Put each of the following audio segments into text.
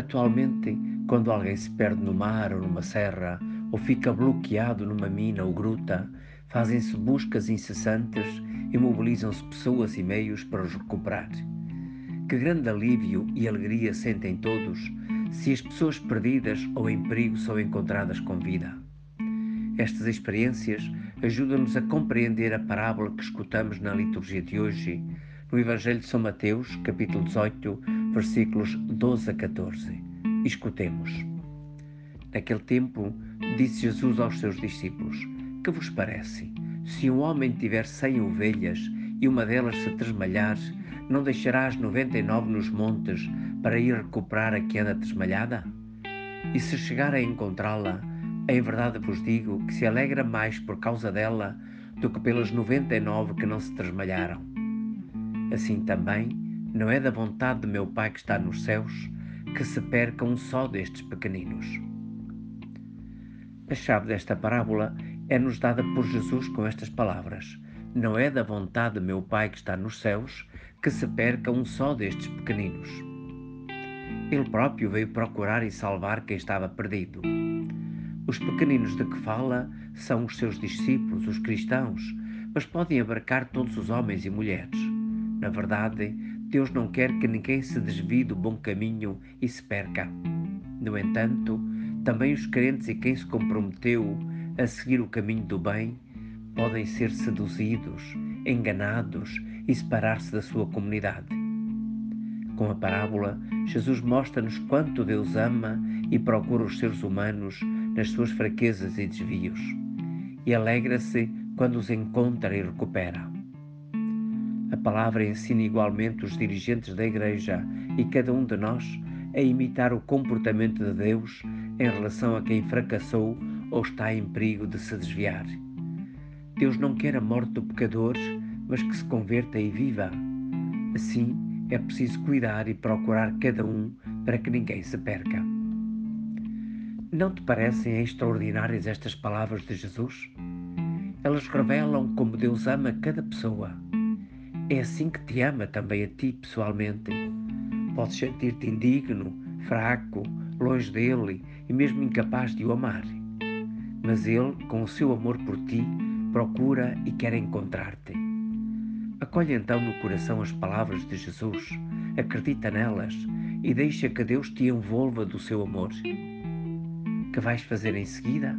Atualmente, quando alguém se perde no mar ou numa serra, ou fica bloqueado numa mina ou gruta, fazem-se buscas incessantes e mobilizam-se pessoas e meios para os recuperar. Que grande alívio e alegria sentem todos se as pessoas perdidas ou em perigo são encontradas com vida. Estas experiências ajudam-nos a compreender a parábola que escutamos na liturgia de hoje, no Evangelho de São Mateus, capítulo 18, versículos 12 a 14. Escutemos. Naquele tempo, disse Jesus aos seus discípulos: Que vos parece? Se um homem tiver cem ovelhas e uma delas se tresmalhar, não deixará as noventa e nove nos montes para ir recuperar a que anda tresmalhada? E se chegar a encontrá-la, em verdade vos digo que se alegra mais por causa dela do que pelas noventa e nove que não se tresmalharam. Assim também, não é da vontade de meu Pai que está nos céus que se perca um só destes pequeninos. A chave desta parábola é-nos dada por Jesus com estas palavras: Não é da vontade de meu Pai que está nos céus que se perca um só destes pequeninos. Ele próprio veio procurar e salvar quem estava perdido. Os pequeninos de que fala são os seus discípulos, os cristãos, mas podem abarcar todos os homens e mulheres. Na verdade, Deus não quer que ninguém se desvie do bom caminho e se perca. No entanto, também os crentes e quem se comprometeu a seguir o caminho do bem podem ser seduzidos, enganados e separar-se da sua comunidade. Com a parábola, Jesus mostra-nos quanto Deus ama e procura os seres humanos nas suas fraquezas e desvios, e alegra-se quando os encontra e recupera. A palavra ensina igualmente os dirigentes da Igreja e cada um de nós a imitar o comportamento de Deus em relação a quem fracassou ou está em perigo de se desviar. Deus não quer a morte do pecador, mas que se converta e viva. Assim, é preciso cuidar e procurar cada um para que ninguém se perca. Não te parecem extraordinárias estas palavras de Jesus? Elas revelam como Deus ama cada pessoa é assim que te ama também a ti pessoalmente. Podes sentir-te indigno, fraco, longe dele e mesmo incapaz de o amar. Mas ele, com o seu amor por ti, procura e quer encontrar-te. Acolhe então no coração as palavras de Jesus, acredita nelas e deixa que Deus te envolva do seu amor. Que vais fazer em seguida?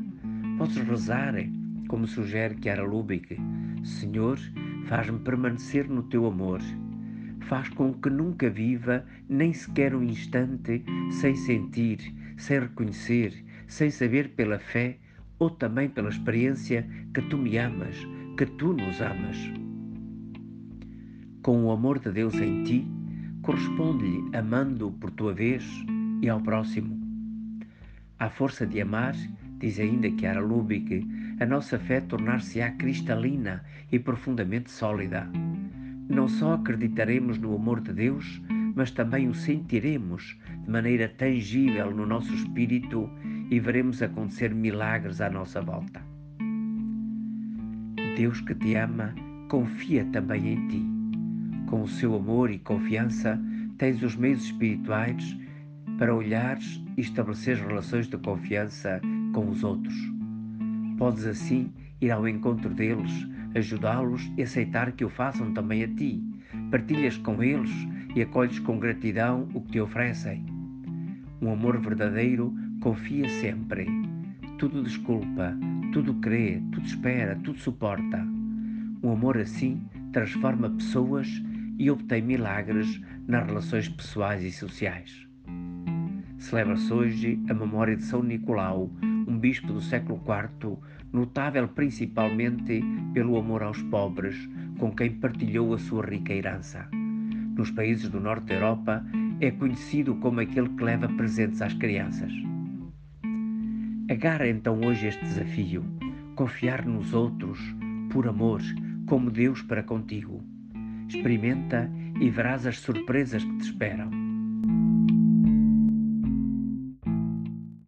Podes rezar, como sugere Chiara Lubick. Senhor, Faz-me permanecer no teu amor. Faz com que nunca viva nem sequer um instante sem sentir, sem reconhecer, sem saber pela fé ou também pela experiência que tu me amas, que tu nos amas. Com o amor de Deus em ti, corresponde-lhe amando-o por tua vez e ao próximo. À força de amar, diz ainda Chiara Lubick, a nossa fé tornar-se-á cristalina e profundamente sólida. Não só acreditaremos no amor de Deus, mas também o sentiremos de maneira tangível no nosso espírito e veremos acontecer milagres à nossa volta. Deus que te ama confia também em ti. Com o seu amor e confiança, tens os meios espirituais para olhares e estabelecer relações de confiança com os outros. Podes assim ir ao encontro deles, ajudá-los e aceitar que o façam também a ti. Partilhas com eles e acolhes com gratidão o que te oferecem. Um amor verdadeiro confia sempre. Tudo desculpa, tudo crê, tudo espera, tudo suporta. Um amor assim transforma pessoas e obtém milagres nas relações pessoais e sociais. Celebra-se hoje a memória de São Nicolau, um bispo do século IV, notável principalmente pelo amor aos pobres, com quem partilhou a sua rica herança. Nos países do norte da Europa, é conhecido como aquele que leva presentes às crianças. Agarra então hoje este desafio: confiar nos outros, por amor, como Deus para contigo. Experimenta e verás as surpresas que te esperam.